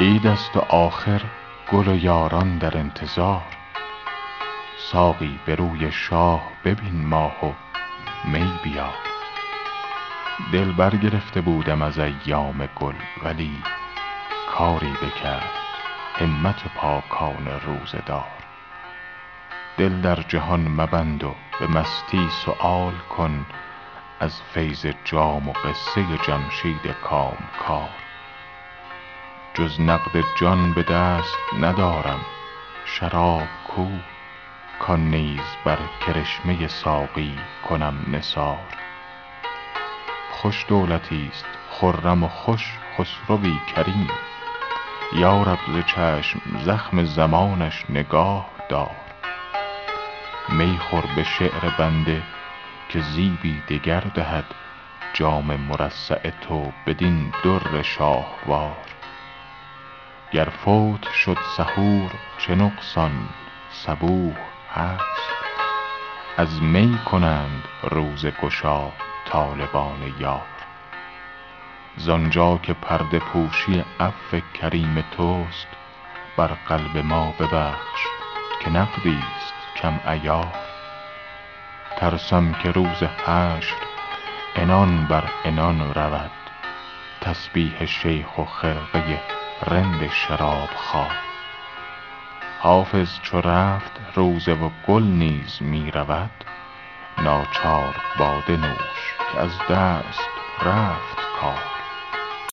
عید است و آخر گل و یاران در انتظار. ساقی به روی شاه ببین ماه و می بیار. دل برگرفته بودم از ایام گل ولی کاری بکرد همت پاکان روزه دار دل در جهان مبند و به مستی سؤال کن از فیض جام و قصه جمشید کامکار. جز نقد جان به دست ندارم. شراب کو کان نیز بر کرشمه ساقی کنم نثار. خوش دولتیست خرم و خوش خسروی کریم. یا رب ز چشم زخم زمانش نگاه دار. می خور به شعر بنده که زیبی دگر دهد جام مرصع تو بدین در شاهوار. گر فوت شد سحور چه نقصان صبوح هست از می کنند روزه گشا طالبان یار. زآنجا که پرده پوشی عفو کریم توست بر قلب ما ببخش که نقدیست کم عیار. ترسم که روز حشر عنان بر عنان رود تسبیح شیخ و خرقه رند شراب خوار حافظ چو رفت روزه و گل نیز می رود. ناچار باده نوش که از دست رفت کار.